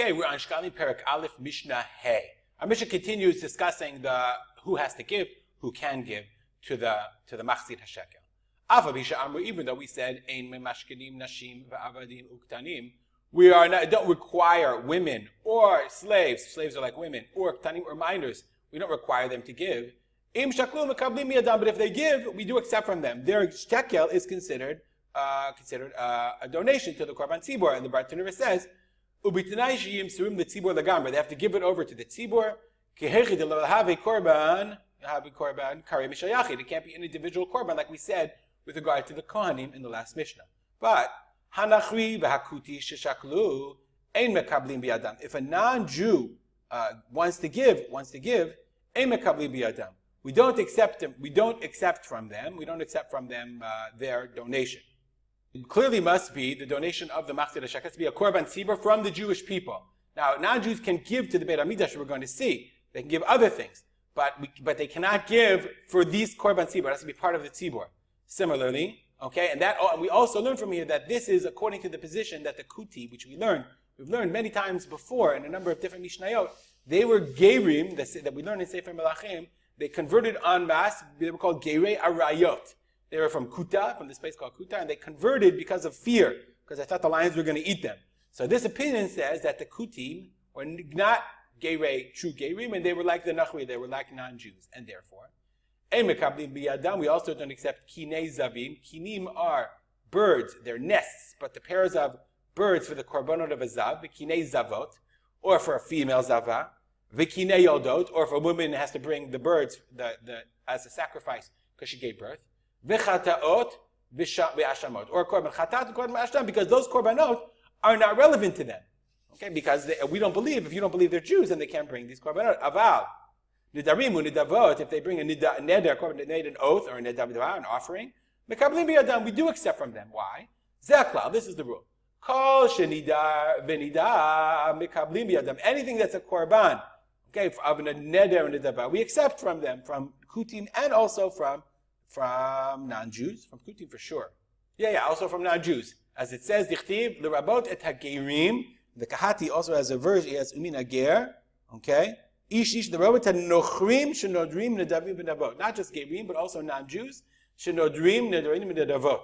Okay, we're on Shkali Perak Aleph Mishnah Hey. Our Mishnah continues discussing the who has to give, who can give to the to the Machatzit Hashekel. Amru, even though we said Ein Memashkenim Nashim Va'avadim Uktanim, we are not, don't require women or slaves, slaves are like women, or Ktanim or minors, we don't require them to give. Im Shaklu Mekablim Miyadam, but if they give, we do accept from them. Their shekel is considered uh, considered uh, a donation to the Korban Tzibor, and the Bartanura says Ubitanai shiyim surim the tzibor lagamra. They have to give it over to the tzibor. Kehechi de have korban, have korban kari mishayachid. It can't be an individual korban, like we said with regard to the kohanim in the last mishnah. But hanachri v'hakuti sheshaklu ein mekablim biyadam. If a non-Jew uh, wants to give, wants to give, ein mekablim biyadam. We don't accept them. We don't accept from them. We don't accept from them uh, their donation. It clearly must be the donation of the Machatzit Shek has to be a Korban Tzibur from the Jewish people. Now, non-Jews can give to the Beit HaMikdash, we're going to see. They can give other things, but, we, but they cannot give for these Korban Tzibur. It has to be part of the Tzibur. Similarly, okay, and that oh, we also learn from here that this is according to the position that the Kuti, which we learned, we've learned many times before in a number of different Mishnayot, they were Gerim, that we learned in Sefer Melachim, they converted en masse, they were called Gerei Arayot. They were from Kuta, from this place called Kuta, and they converted because of fear, because they thought the lions were going to eat them. So this opinion says that the Kutim were not Geire, true Gerim, and they were like the Nachri, they were like non-Jews, and therefore, we also don't accept Kine Zavim. Kinim are birds, they're nests, but the pairs of birds for the Korbanot of a Zav, the Zavot, or for a female Zava, Vikine Yodot, or if a woman has to bring the birds the, the, as a sacrifice because she gave birth v'chataot v'ashamot, or korban chatat and korban asham, because those korbanot are not relevant to them. Okay, because they, we don't believe, if you don't believe they're Jews, then they can't bring these korbanot. Aval, nidarimu nidavot, if they bring a neder, korban, an oath or a nidavah, an offering, mekablim biyadam, we do accept from them. Why? Zeklal, this is the rule. Kol shenidar v'nidar mekablim biyadam, anything that's a korban, okay, of a neder and a nidavah, we accept from them, from kutim and also from from non-Jews, from Kutim for sure. Yeah, yeah, also from non-Jews. As it says, Dichtiv, L'rabot et hagerim, the Kahati also has a verse, he has Umin Ager, okay? Ish ish, the Robot nochrim shenodrim nedavim v'navot. Not just gerim, but also non-Jews, shenodrim nedarim v'navot.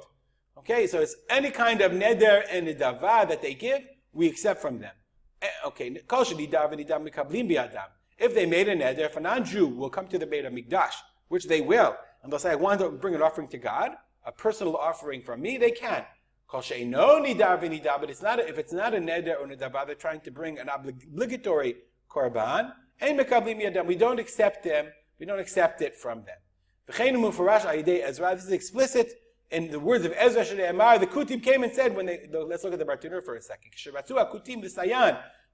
Okay, so it's any kind of neder and nedava that they give, we accept from them. Eh, okay, kol shenidav v'nidav mikablim bi'adam. If they made a neder, if a non-Jew will come to the Beit HaMikdash, which they will, say, I want to bring an offering to God, a personal offering from me, they can. But it's not a, if it's not a neder or nedaba, they're trying to bring an obligatory korban. We don't accept them. We don't accept it from them. This is explicit in the words of Ezra Shneimar. The Kutim came and said when they let's look at the Bartanur for a second. Kutim.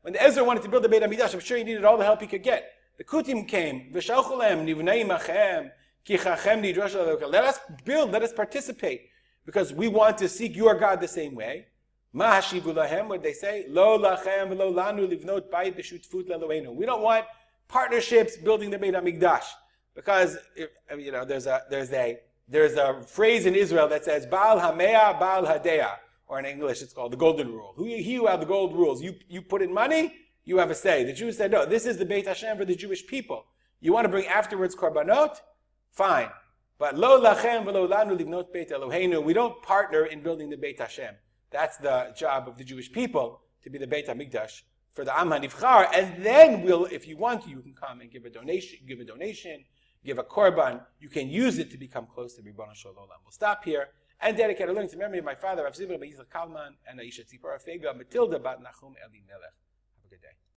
When the Ezra wanted to build the Beit Hamikdash, I'm sure he needed all the help he could get. The Kutim came. Let us build, let us participate, because we want to seek your God the same way. Mahashivulahem, what they say? Lo lo lanu. We don't want partnerships building the Beit Hamikdash, because you know there's a there's a there's a phrase in Israel that says Baal Hamea, Baal Hadea, or in English it's called the Golden Rule. Who he who have the gold rules? You you put in money, you have a say. The Jews said no. This is the Beit Hashem for the Jewish people. You want to bring afterwards korbanot? Fine. But lo lachem v'lo lanu livnot beit Eloheinu. We don't partner in building the Beit Hashem. That's the job of the Jewish people to be the Beit Hamikdash for the Am HaNivchar. And then we'll, if you want you can come and give a donation, give a donation, give a korban. You can use it to become close to Ribbon Shalom. We'll stop here and dedicate a learning to memory of my father, Rav Yitzchak Kalman, and Aisha Tzipora Fega, Matilda Bat Nachum Eli Melech.